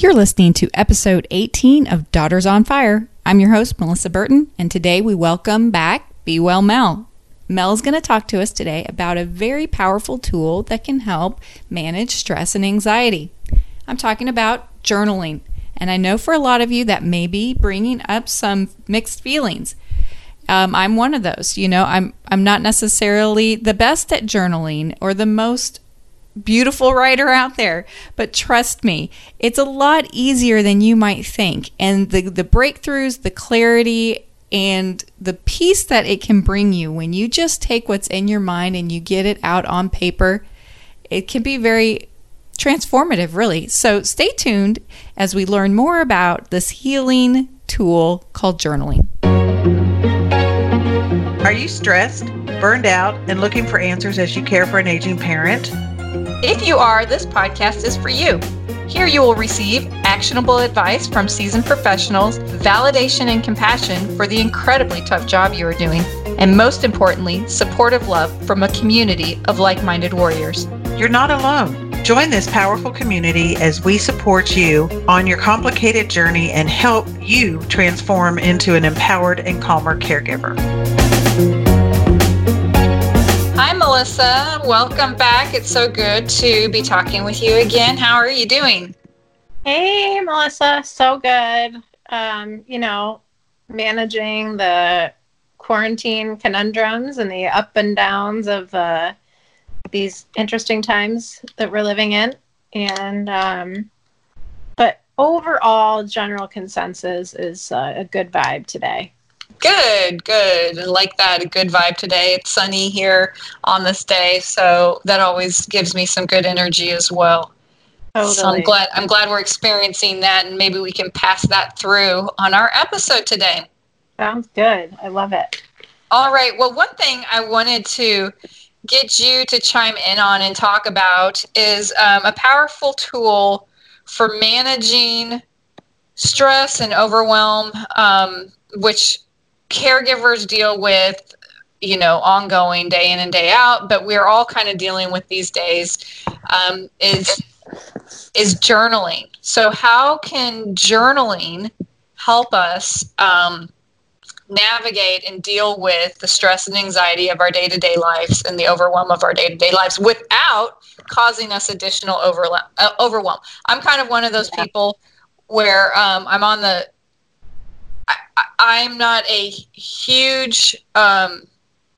You're listening to episode 18 of Daughters on Fire. I'm your host, Melissa Burton, and today we welcome back Be Well Mel. Mel's going to talk to us today about a very powerful tool that can help manage stress and anxiety. I'm talking about journaling, and I know for a lot of you that may be bringing up some mixed feelings. Um, I'm one of those. You know, I'm I'm not necessarily the best at journaling or the most beautiful writer out there. But trust me, it's a lot easier than you might think. And the, the breakthroughs, the clarity, and the peace that it can bring you when you just take what's in your mind and you get it out on paper, it can be very transformative, really. So stay tuned as we learn more about this healing tool called journaling. Are you stressed, burned out, and looking for answers as you care for an aging parent? If you are, this podcast is for you. Here you will receive actionable advice from seasoned professionals, validation and compassion for the incredibly tough job you are doing, and most importantly, supportive love from a community of like minded warriors. You're not alone. Join this powerful community as we support you on your complicated journey and help you transform into an empowered and calmer caregiver. Melissa. Welcome back. It's so good to be talking with you again. How are you doing? Hey, Melissa. So good. Um, you know, managing the quarantine conundrums and the up and downs of uh, these interesting times that we're living in. And, um, but overall, general consensus is uh, a good vibe today. Good, good. I like that. A good vibe today. It's sunny here on this day, so that always gives me some good energy as well. Totally. So I'm glad I'm glad we're experiencing that and maybe we can pass that through on our episode today. Sounds good. I love it. All right. Well, one thing I wanted to get you to chime in on and talk about is um, a powerful tool for managing stress and overwhelm, um, which caregivers deal with you know ongoing day in and day out but we're all kind of dealing with these days um, is is journaling so how can journaling help us um, navigate and deal with the stress and anxiety of our day-to-day lives and the overwhelm of our day-to-day lives without causing us additional overwhelm, uh, overwhelm. i'm kind of one of those people where um, i'm on the I, am not a huge um,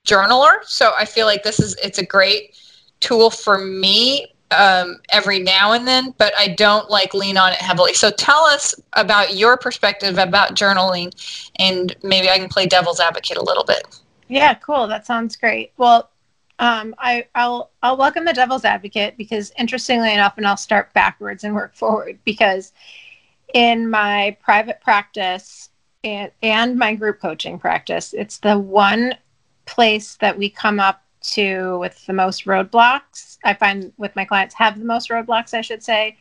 journaler, so I feel like this is it's a great tool for me um, every now and then, but I don't like lean on it heavily. So tell us about your perspective about journaling, and maybe I can play devil's advocate a little bit. Yeah, cool. That sounds great. Well, um, I, will I'll welcome the devil's advocate because interestingly enough, and I'll start backwards and work forward because in my private practice, and, and my group coaching practice. It's the one place that we come up to with the most roadblocks. I find with my clients have the most roadblocks, I should say,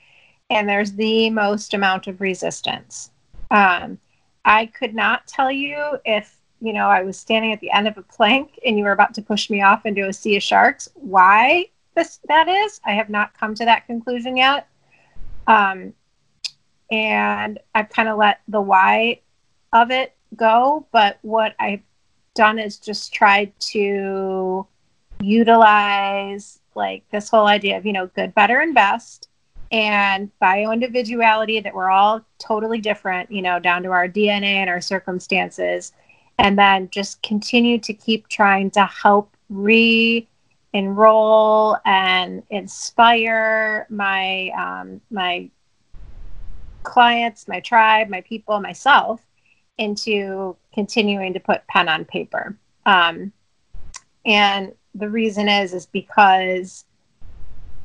and there's the most amount of resistance. Um, I could not tell you if you know I was standing at the end of a plank and you were about to push me off into a sea of sharks. Why this that is? I have not come to that conclusion yet. Um, and I've kind of let the why of it go, but what I've done is just tried to utilize like this whole idea of, you know, good, better, and best and bio individuality that we're all totally different, you know, down to our DNA and our circumstances. And then just continue to keep trying to help re enroll and inspire my um, my clients, my tribe, my people, myself into continuing to put pen on paper. Um, and the reason is is because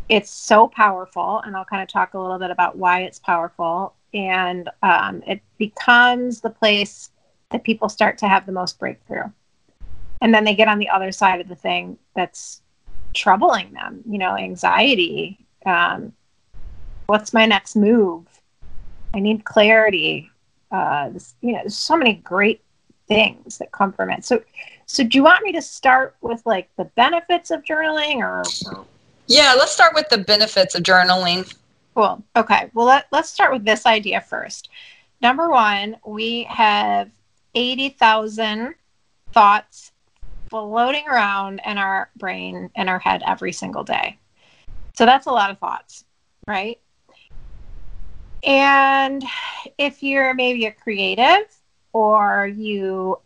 it's so powerful, and I'll kind of talk a little bit about why it's powerful. And um, it becomes the place that people start to have the most breakthrough. And then they get on the other side of the thing that's troubling them, you know, anxiety. Um, what's my next move? I need clarity uh, this, you know, there's so many great things that come from it. So, so do you want me to start with like the benefits of journaling, or? Yeah, let's start with the benefits of journaling. Cool. Okay. Well, let, let's start with this idea first. Number one, we have 80,000 thoughts floating around in our brain and our head every single day. So that's a lot of thoughts, right? And if you're maybe a creative or you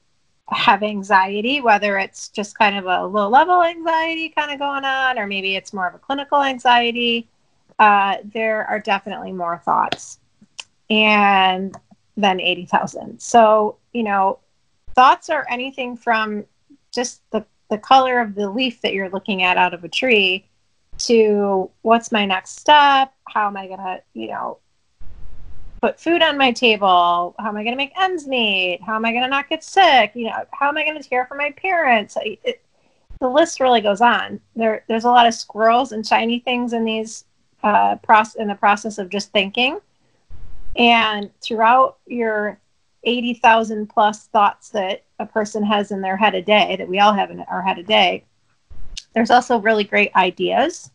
have anxiety, whether it's just kind of a low level anxiety kind of going on, or maybe it's more of a clinical anxiety, uh, there are definitely more thoughts and than 80,000. So, you know, thoughts are anything from just the, the color of the leaf that you're looking at out of a tree to what's my next step? How am I going to, you know, put food on my table? How am I going to make ends meet? How am I going to not get sick? You know, how am I going to care for my parents? It, the list really goes on. There, there's a lot of squirrels and shiny things in these uh, process in the process of just thinking. And throughout your 80,000 plus thoughts that a person has in their head a day, that we all have in our head a day, there's also really great ideas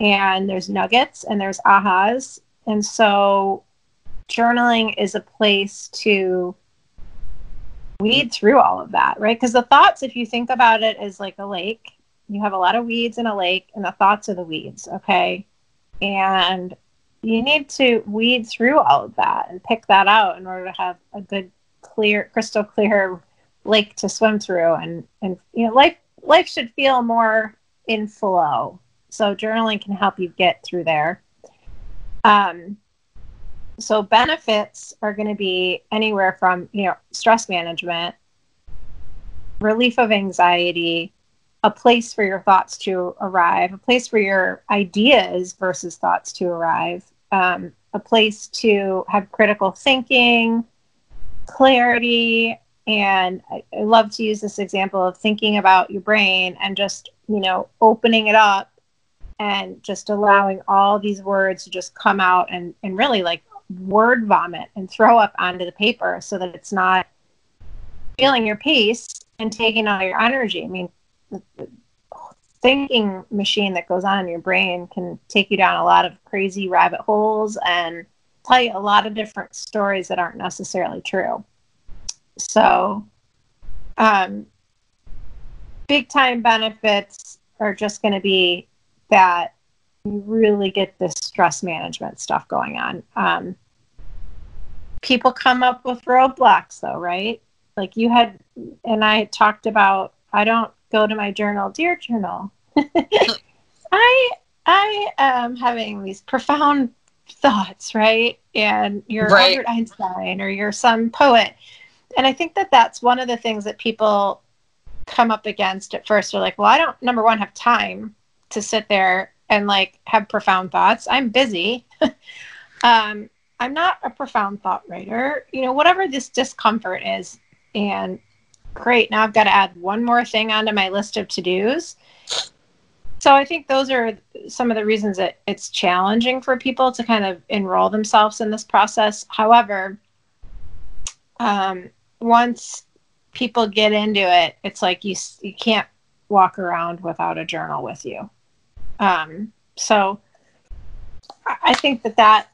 and there's nuggets and there's ahas. And so journaling is a place to weed through all of that, right? Because the thoughts, if you think about it, is like a lake, you have a lot of weeds in a lake, and the thoughts are the weeds, okay? and you need to weed through all of that and pick that out in order to have a good clear crystal clear lake to swim through and and you know life life should feel more in flow so journaling can help you get through there um so benefits are going to be anywhere from you know stress management relief of anxiety a place for your thoughts to arrive, a place for your ideas versus thoughts to arrive, um, a place to have critical thinking, clarity. And I, I love to use this example of thinking about your brain and just, you know, opening it up and just allowing all these words to just come out and, and really like word vomit and throw up onto the paper so that it's not feeling your peace and taking all your energy. I mean, thinking machine that goes on in your brain can take you down a lot of crazy rabbit holes and tell you a lot of different stories that aren't necessarily true. So, um, big time benefits are just going to be that you really get this stress management stuff going on. Um, people come up with roadblocks, though, right? Like you had, and I talked about, I don't go to my journal, dear journal. I I am having these profound thoughts, right? And you're right. Albert Einstein or you're some poet. And I think that that's one of the things that people come up against at first. They're like, well, I don't, number one, have time to sit there and like have profound thoughts. I'm busy. um, I'm not a profound thought writer. You know, whatever this discomfort is. And great, now I've got to add one more thing onto my list of to dos. So I think those are some of the reasons that it's challenging for people to kind of enroll themselves in this process. However, um, once people get into it, it's like you you can't walk around without a journal with you. Um, so I think that that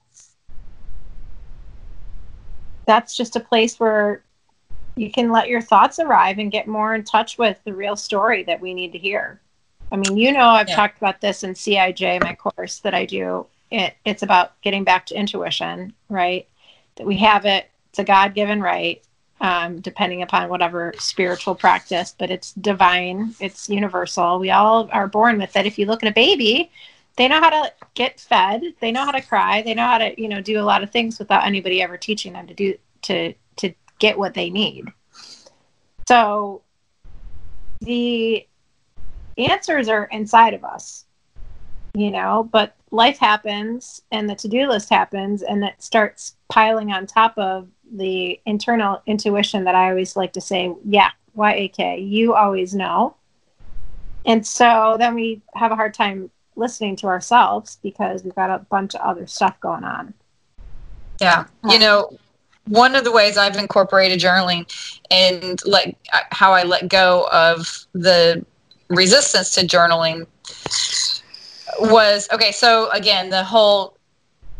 that's just a place where you can let your thoughts arrive and get more in touch with the real story that we need to hear. I mean, you know, I've yeah. talked about this in CIJ, my course that I do. It, it's about getting back to intuition, right? That we have it, it's a God given right, um, depending upon whatever spiritual practice, but it's divine, it's universal. We all are born with it. If you look at a baby, they know how to get fed, they know how to cry, they know how to, you know, do a lot of things without anybody ever teaching them to do to to get what they need. So the answers are inside of us, you know, but life happens and the to do list happens and it starts piling on top of the internal intuition that I always like to say, yeah, YAK, you always know. And so then we have a hard time listening to ourselves because we've got a bunch of other stuff going on. Yeah. You know, one of the ways I've incorporated journaling and like how I let go of the resistance to journaling was okay. So again, the whole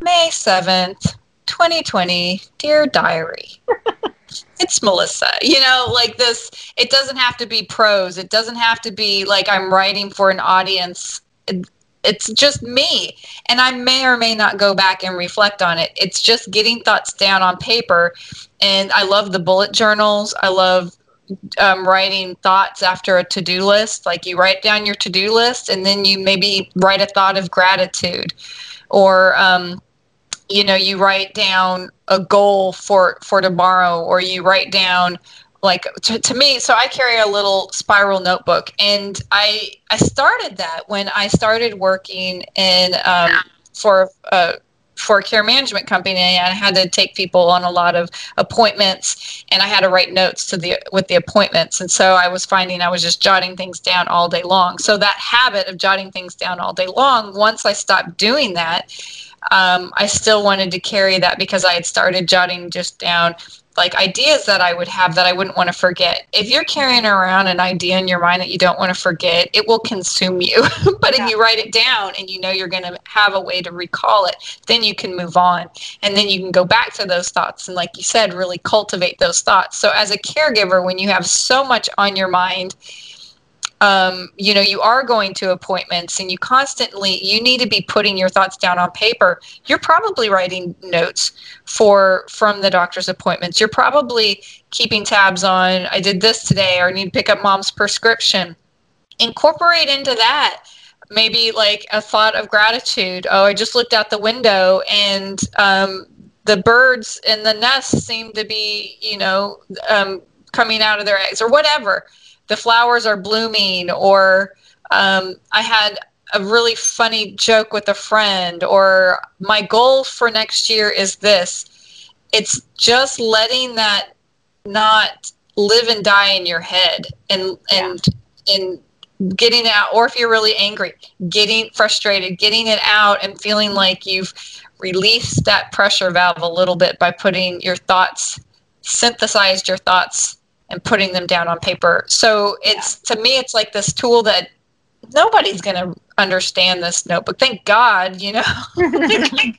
May 7th, 2020. Dear Diary. it's Melissa. You know, like this, it doesn't have to be prose. It doesn't have to be like I'm writing for an audience. It's just me. And I may or may not go back and reflect on it. It's just getting thoughts down on paper. And I love the bullet journals. I love um, writing thoughts after a to-do list like you write down your to-do list and then you maybe write a thought of gratitude or um, you know you write down a goal for for tomorrow or you write down like to, to me so i carry a little spiral notebook and i i started that when i started working in um, for uh, for a care management company and I had to take people on a lot of appointments and I had to write notes to the with the appointments and so I was finding I was just jotting things down all day long. So that habit of jotting things down all day long once I stopped doing that um, I still wanted to carry that because I had started jotting just down like ideas that I would have that I wouldn't want to forget. If you're carrying around an idea in your mind that you don't want to forget, it will consume you. but yeah. if you write it down and you know you're going to have a way to recall it, then you can move on. And then you can go back to those thoughts and, like you said, really cultivate those thoughts. So, as a caregiver, when you have so much on your mind, um, you know you are going to appointments and you constantly you need to be putting your thoughts down on paper. You're probably writing notes for from the doctor's appointments. You're probably keeping tabs on i did this today or I need to pick up mom's prescription. Incorporate into that maybe like a thought of gratitude. Oh i just looked out the window and um, the birds in the nest seem to be you know um, coming out of their eggs or whatever the flowers are blooming or um, i had a really funny joke with a friend or my goal for next year is this it's just letting that not live and die in your head and and yeah. and getting out or if you're really angry getting frustrated getting it out and feeling like you've released that pressure valve a little bit by putting your thoughts synthesized your thoughts and putting them down on paper. So it's yeah. to me, it's like this tool that nobody's going to understand this notebook. Thank God, you know.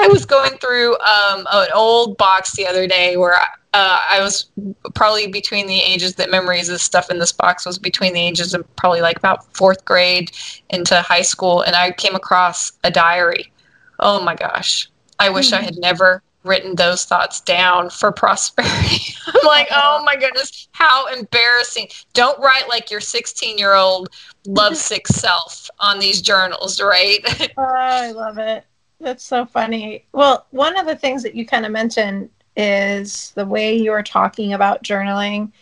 I was going through um, an old box the other day where uh, I was probably between the ages that memories of stuff in this box was between the ages of probably like about fourth grade into high school, and I came across a diary. Oh my gosh. I wish mm-hmm. I had never written those thoughts down for prosperity. I'm like, oh my goodness, how embarrassing. Don't write like your 16 year old lovesick self on these journals, right? oh, I love it. That's so funny. Well, one of the things that you kind of mentioned is the way you're talking about journaling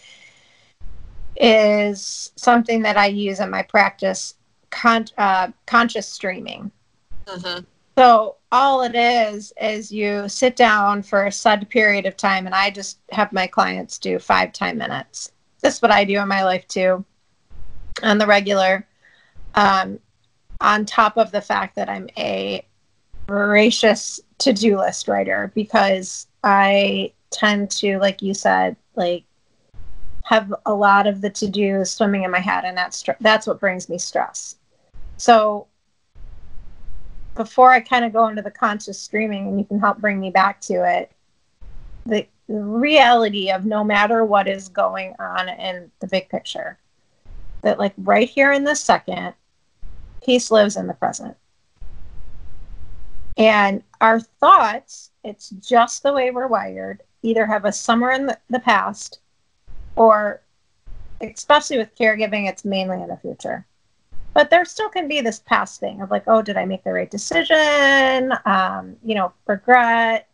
is something that I use in my practice con- uh, conscious streaming. Mm-hmm. So all it is is you sit down for a set period of time, and I just have my clients do five time minutes. This is what I do in my life too, on the regular. Um, on top of the fact that I'm a voracious to do list writer because I tend to, like you said, like have a lot of the to dos swimming in my head, and that's that's what brings me stress. So before I kind of go into the conscious streaming and you can help bring me back to it, the reality of no matter what is going on in the big picture, that like right here in this second, peace lives in the present. And our thoughts, it's just the way we're wired, either have a summer in the, the past or especially with caregiving, it's mainly in the future but there still can be this past thing of like oh did i make the right decision? Um, you know regret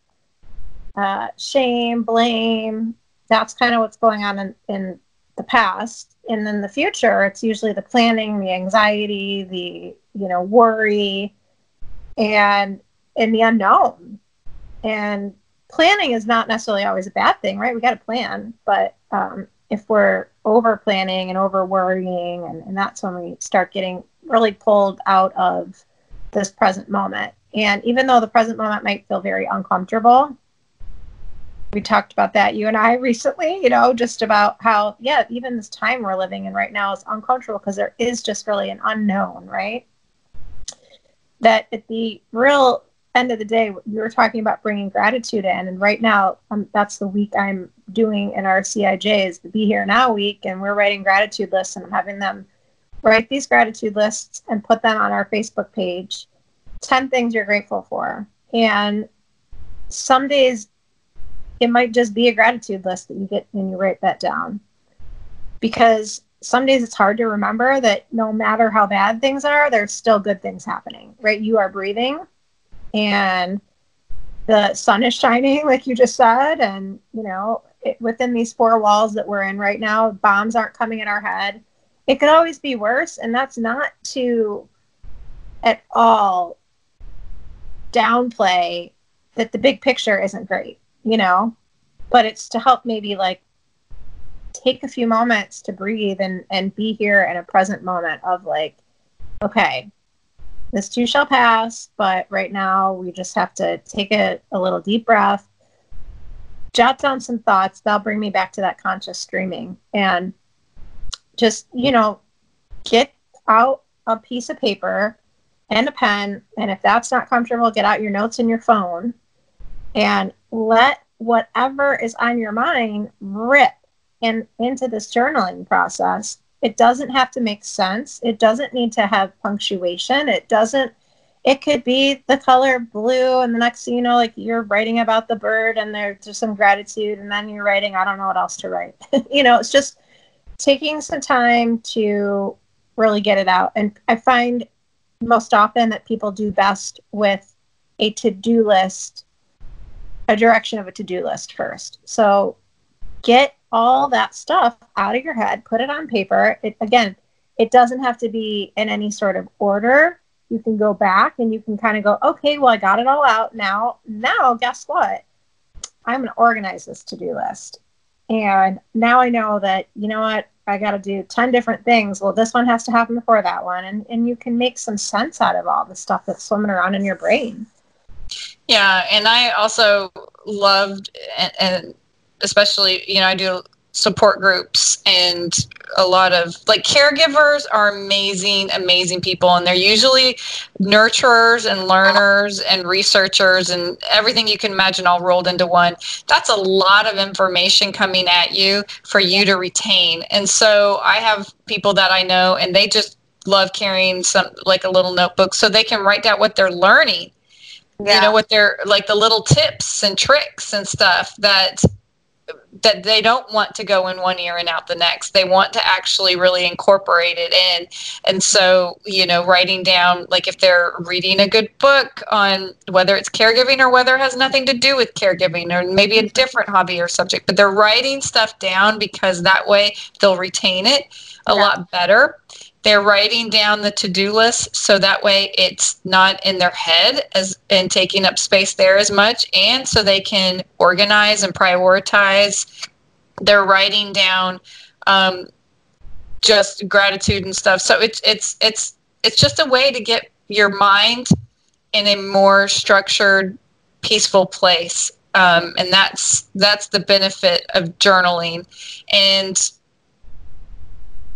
uh, shame blame that's kind of what's going on in, in the past. And then the future it's usually the planning the anxiety the you know worry and and the unknown. And planning is not necessarily always a bad thing right? We got to plan but um, if we're over planning and over worrying, and, and that's when we start getting really pulled out of this present moment. And even though the present moment might feel very uncomfortable, we talked about that, you and I recently, you know, just about how, yeah, even this time we're living in right now is uncomfortable because there is just really an unknown, right? That the real end of the day, we were talking about bringing gratitude in, and right now, um, that's the week I'm doing in our CIJ is the Be Here Now week, and we're writing gratitude lists and having them write these gratitude lists and put them on our Facebook page. 10 things you're grateful for. And some days it might just be a gratitude list that you get and you write that down. Because some days it's hard to remember that no matter how bad things are, there's still good things happening, right? You are breathing and the sun is shining, like you just said. And, you know, it, within these four walls that we're in right now, bombs aren't coming in our head. It could always be worse. And that's not to at all downplay that the big picture isn't great, you know, but it's to help maybe like take a few moments to breathe and and be here in a present moment of like okay this too shall pass but right now we just have to take a, a little deep breath jot down some thoughts. That'll bring me back to that conscious streaming and just you know get out a piece of paper and a pen. And if that's not comfortable get out your notes in your phone and let whatever is on your mind rip in, into this journaling process. It doesn't have to make sense. It doesn't need to have punctuation. It doesn't, it could be the color blue, and the next thing you know, like you're writing about the bird and there's just some gratitude, and then you're writing, I don't know what else to write. you know, it's just taking some time to really get it out. And I find most often that people do best with a to do list, a direction of a to do list first. So get all that stuff out of your head, put it on paper. It, again, it doesn't have to be in any sort of order. You can go back and you can kind of go, okay, well, I got it all out. Now, now, guess what? I'm going to organize this to do list. And now I know that, you know what? I got to do 10 different things. Well, this one has to happen before that one. And, and you can make some sense out of all the stuff that's swimming around in your brain. Yeah. And I also loved, and, and especially, you know, I do support groups and a lot of like caregivers are amazing amazing people. And they're usually nurturers and learners and researchers and everything you can imagine all rolled into one. That's a lot of information coming at you for you to retain. And so i have people that i know and they just love carrying some like a little notebook so they can write down what they're learning. Yeah. you know what they're like the little tips and tricks and stuff that that they don't want to go in one ear and out the next. They want to actually really incorporate it in. And so, you know, writing down, like if they're reading a good book on whether it's caregiving or whether it has nothing to do with caregiving or maybe a different hobby or subject, but they're writing stuff down because that way they'll retain it a yeah. lot better they're writing down the to-do list so that way it's not in their head as and taking up space there as much. And so they can organize and prioritize they're writing down um, just gratitude and stuff. So it's it's it's it's just a way to get your mind in a more structured peaceful place. Um, and that's that's the benefit of journaling. And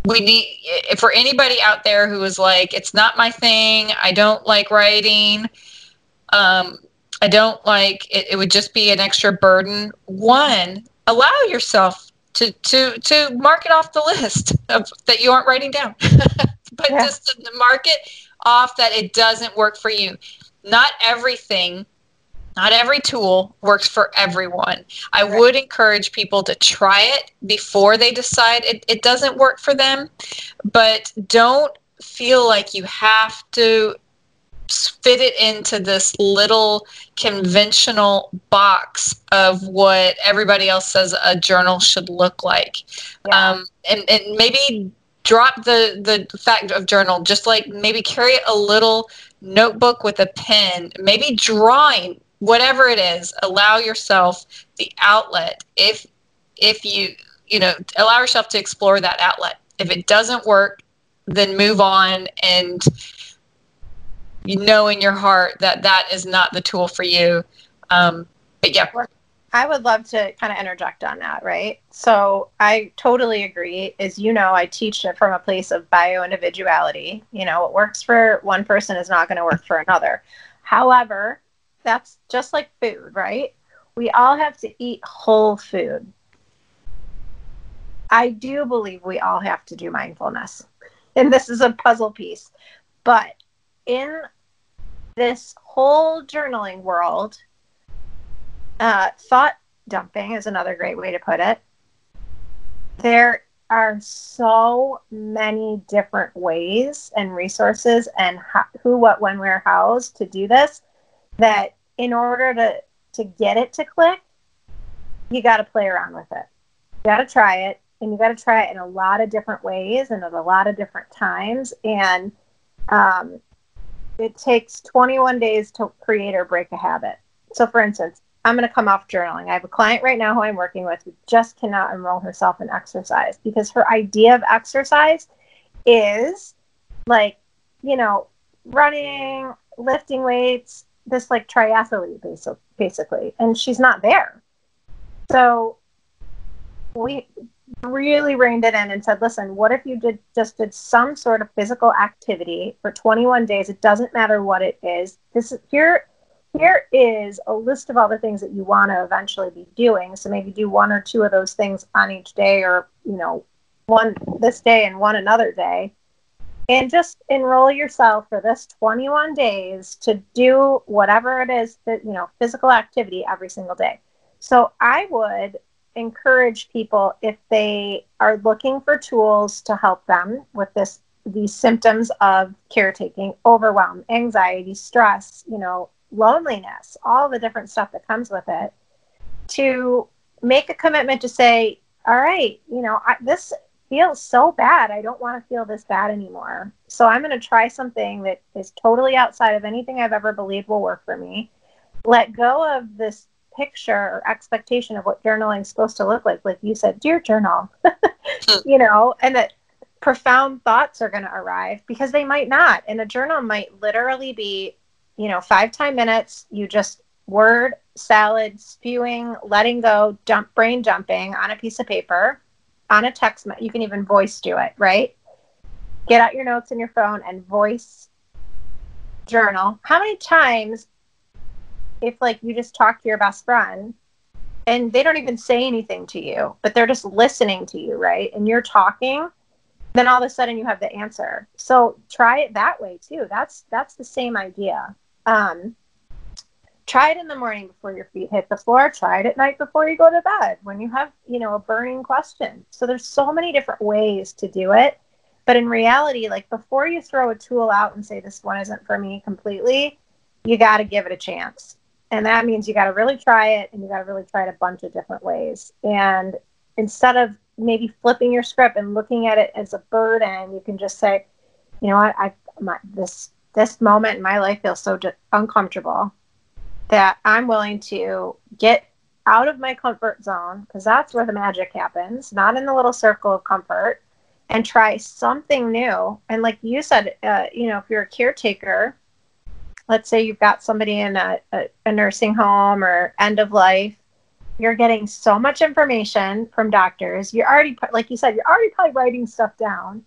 we need for anybody out there who is like it's not my thing. I don't like writing um, i don't like it, it would just be an extra burden. One allow yourself to to to mark it off the list of that you aren't writing down. But yeah. just to mark it off that it doesn't work for you. Not everything not every tool works for everyone. I right. would encourage people to try it before they decide it, it doesn't work for them, but don't feel like you have to fit it into this little conventional box of what everybody else says a journal should look like. Yeah. Um, and, and maybe drop the, the fact of journal, just like maybe carry a little notebook with a pen, maybe drawing whatever it is allow yourself the outlet if if you you know allow yourself to explore that outlet if it doesn't work then move on and you know in your heart that that is not the tool for you um, but yeah I would love to kind of interject on that, right? So I totally agree. As you know, I teach it from a place of bio individuality. You know, what works for one person is not going to work for another. However, that's just like food, right? We all have to eat whole food. I do believe we all have to do mindfulness. And this is a puzzle piece. But in this whole journaling world, uh, thought dumping is another great way to put it. There are so many different ways and resources and who, what, when, where, hows to do this that in order to to get it to click, you got to play around with it. You got to try it, and you got to try it in a lot of different ways and at a lot of different times. And um, it takes 21 days to create or break a habit. So, for instance, I'm going to come off journaling. I have a client right now who I'm working with who just cannot enroll herself in exercise because her idea of exercise is like, you know, running, lifting weights, this like triathlete basically, and she's not there. So we really reined it in and said, listen, what if you did just did some sort of physical activity for 21 days? It doesn't matter what it is. This is here here is a list of all the things that you want to eventually be doing. So maybe do one or two of those things on each day, or you know, one this day and one another day. And just enroll yourself for this 21 days to do whatever it is that, you know, physical activity every single day. So I would encourage people if they are looking for tools to help them with this these symptoms of caretaking, overwhelm, anxiety, stress, you know, loneliness, all the different stuff that comes with it, to make a commitment to say, all right, you know, I, this feels so bad. I don't want to feel this bad anymore. So I'm going to try something that is totally outside of anything I've ever believed will work for me. Let go of this picture or expectation of what journaling is supposed to look like. Like you said, dear journal, you know, and that profound thoughts are going to arrive because they might not. And a journal might literally be you know, five time minutes, you just word salad, spewing, letting go, dump brain dumping on a piece of paper, on a text. You can even voice do it, right? Get out your notes in your phone and voice journal. How many times, if like you just talk to your best friend and they don't even say anything to you, but they're just listening to you, right? And you're talking, then all of a sudden you have the answer. So try it that way too. That's that's the same idea. Um, try it in the morning before your feet hit the floor. Try it at night before you go to bed when you have, you know, a burning question. So there's so many different ways to do it. But in reality, like before you throw a tool out and say this one isn't for me completely, you got to give it a chance. And that means you got to really try it and you got to really try it a bunch of different ways. And instead of maybe flipping your script and looking at it as a burden, you can just say, you know what, I my this this moment in my life feels so uncomfortable that I'm willing to get out of my comfort zone because that's where the magic happens, not in the little circle of comfort, and try something new. And like you said, uh, you know, if you're a caretaker, let's say you've got somebody in a, a, a nursing home or end of life, you're getting so much information from doctors. You're already, like you said, you're already probably writing stuff down.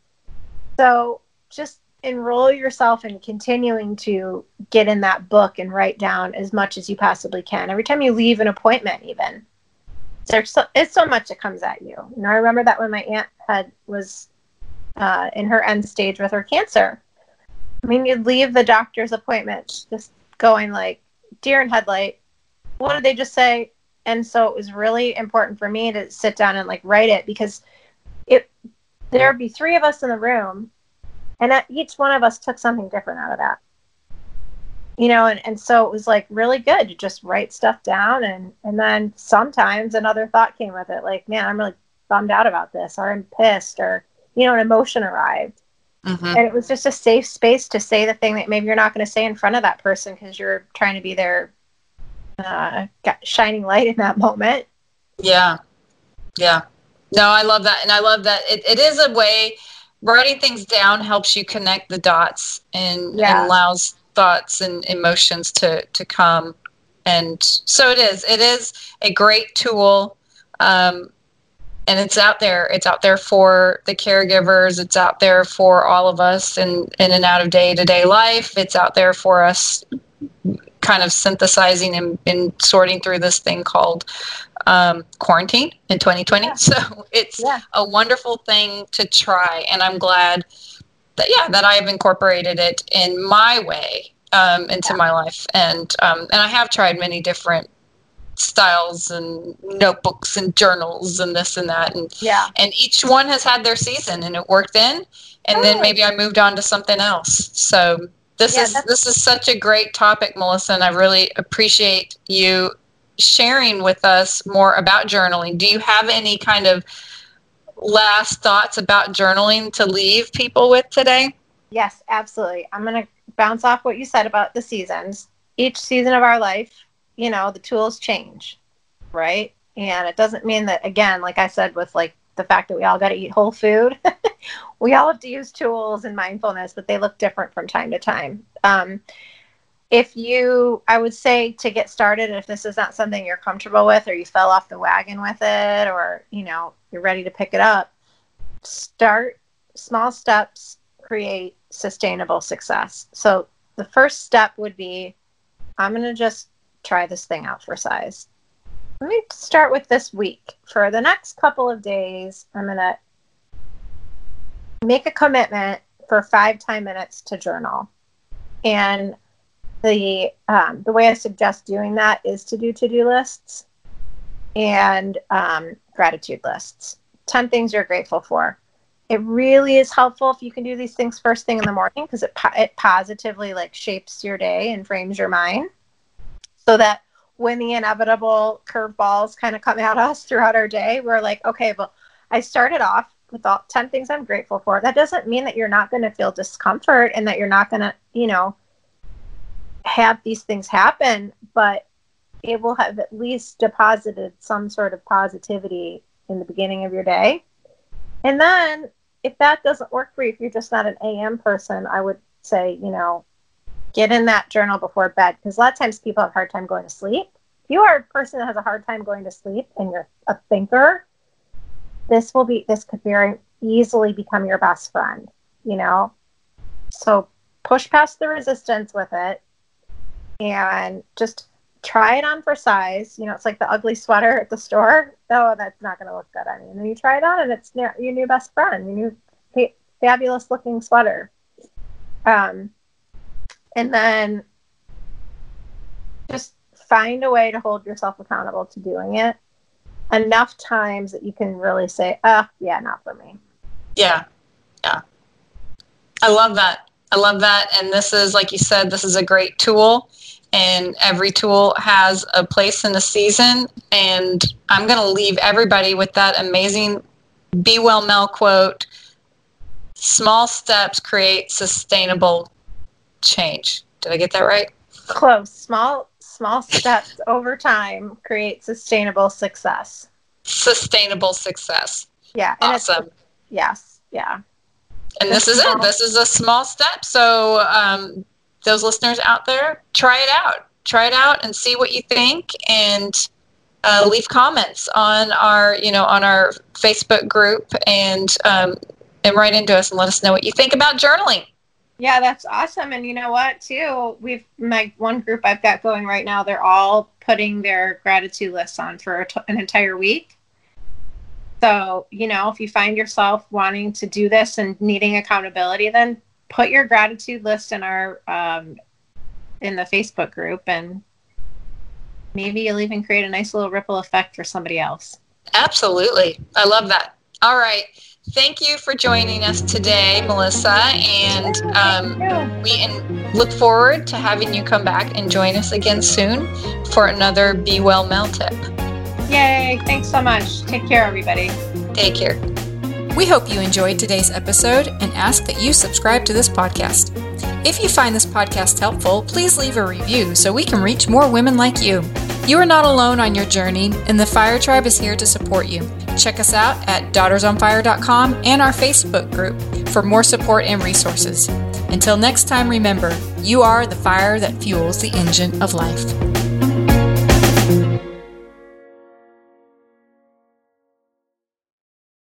So just enroll yourself in continuing to get in that book and write down as much as you possibly can. Every time you leave an appointment even there's so, it's so much that comes at you. You know i remember that when my aunt had was uh, in her end stage with her cancer. I mean you'd leave the doctor's appointment just going like deer in headlight what did they just say? And so it was really important for me to sit down and like write it because it there'd be three of us in the room and that each one of us took something different out of that. You know and, and so it was like really good to just write stuff down and and then sometimes another thought came with it like man i'm really bummed out about this or i'm pissed or you know an emotion arrived. Mm-hmm. and it was just a safe space to say the thing that maybe you're not going to say in front of that person because you're trying to be their uh, shining light in that moment. Yeah. Yeah. No i love that and i love that it, it is a way writing things down helps you connect the dots and, yeah. and allows thoughts and emotions to to come. And so it is. It is a great tool um, and it's out there. It's out there for the caregivers. It's out there for all of us in in and out of day-to-day life. It's out there for us kind of synthesizing and, and sorting through this thing called um, quarantine in 2020. Yeah. So it's yeah. a wonderful thing to try, and I'm glad that yeah that I have incorporated it in my way um, into yeah. my life, and um, and I have tried many different styles and notebooks and journals and this and that and yeah and each one has had their season and it worked then and oh. then maybe I moved on to something else so this yeah, is this is such a great topic Melissa and I really appreciate you sharing with us more about journaling do you have any kind of last thoughts about journaling to leave people with today yes absolutely I'm going to bounce off what you said about the seasons each season of our life you know, the tools change, right? And it doesn't mean that, again, like I said, with like the fact that we all got to eat whole food, we all have to use tools and mindfulness, but they look different from time to time. Um, if you, I would say to get started, if this is not something you're comfortable with, or you fell off the wagon with it, or, you know, you're ready to pick it up, start small steps, create sustainable success. So the first step would be I'm going to just try this thing out for size. Let me start with this week. For the next couple of days, I'm going to make a commitment for five time minutes to journal. And the um, the way I suggest doing that is to do to do lists and um, gratitude lists. Ten things you're grateful for. It really is helpful if you can do these things first thing in the morning because it it positively like shapes your day and frames your mind so that when the inevitable curveballs kind of come at us throughout our day, we're like, okay, well, I started off with all 10 things I'm grateful for. That doesn't mean that you're not going to feel discomfort and that you're not going to, you know, have these things happen, but it will have at least deposited some sort of positivity in the beginning of your day. And then if that doesn't work for you, if you're just not an AM person, I would say, you know, get in that journal before bed because a lot of times people have a hard time going to sleep. If you are a person that has a hard time going to sleep and you're a thinker, this will be this could very easily become your best friend, you know? So push past the resistance with it and just try it on for size. You know, it's like the ugly sweater at the store. Oh, that's not going to look good on you. And then you try it on and it's your new best friend, your new fabulous looking sweater. Um, and then just find a way to hold yourself accountable to doing it enough times that you can really say, "Ah, oh, yeah, not for me." Yeah, yeah. I love that. I love that. And this is, like you said, this is a great tool. And every tool has a place in the season. And I'm going to leave everybody with that amazing Be Well Mel quote Small steps create sustainable change. Did I get that right? Close. Small small steps over time create sustainable success. Sustainable success. Yeah. Awesome. Yes. Yeah. And this, is it. This is a small step. So um, those listeners out there, try it out. Try it out and see what you think, and uh, leave comments on our, you know, on our Facebook group, and um, and write into us and let us know what you think about journaling. Yeah, that's awesome. And you know what, too? We've my one group I've got going right now. They're all putting their gratitude lists on for an entire week. So, you know, if you find yourself wanting to do this and needing accountability, then put your gratitude list in our um, in the Facebook group, and maybe you'll even create a nice little ripple effect for somebody else. Absolutely, I love that. All right. Thank you for joining us today, Melissa, and um, we in- look forward to having you come back and join us again soon for another Be Well Mel tip. Yay! Thanks so much. Take care, everybody. Take care. We hope you enjoyed today's episode and ask that you subscribe to this podcast. If you find this podcast helpful, please leave a review so we can reach more women like you. You are not alone on your journey, and the Fire Tribe is here to support you. Check us out at daughtersonfire.com and our Facebook group for more support and resources. Until next time, remember, you are the fire that fuels the engine of life.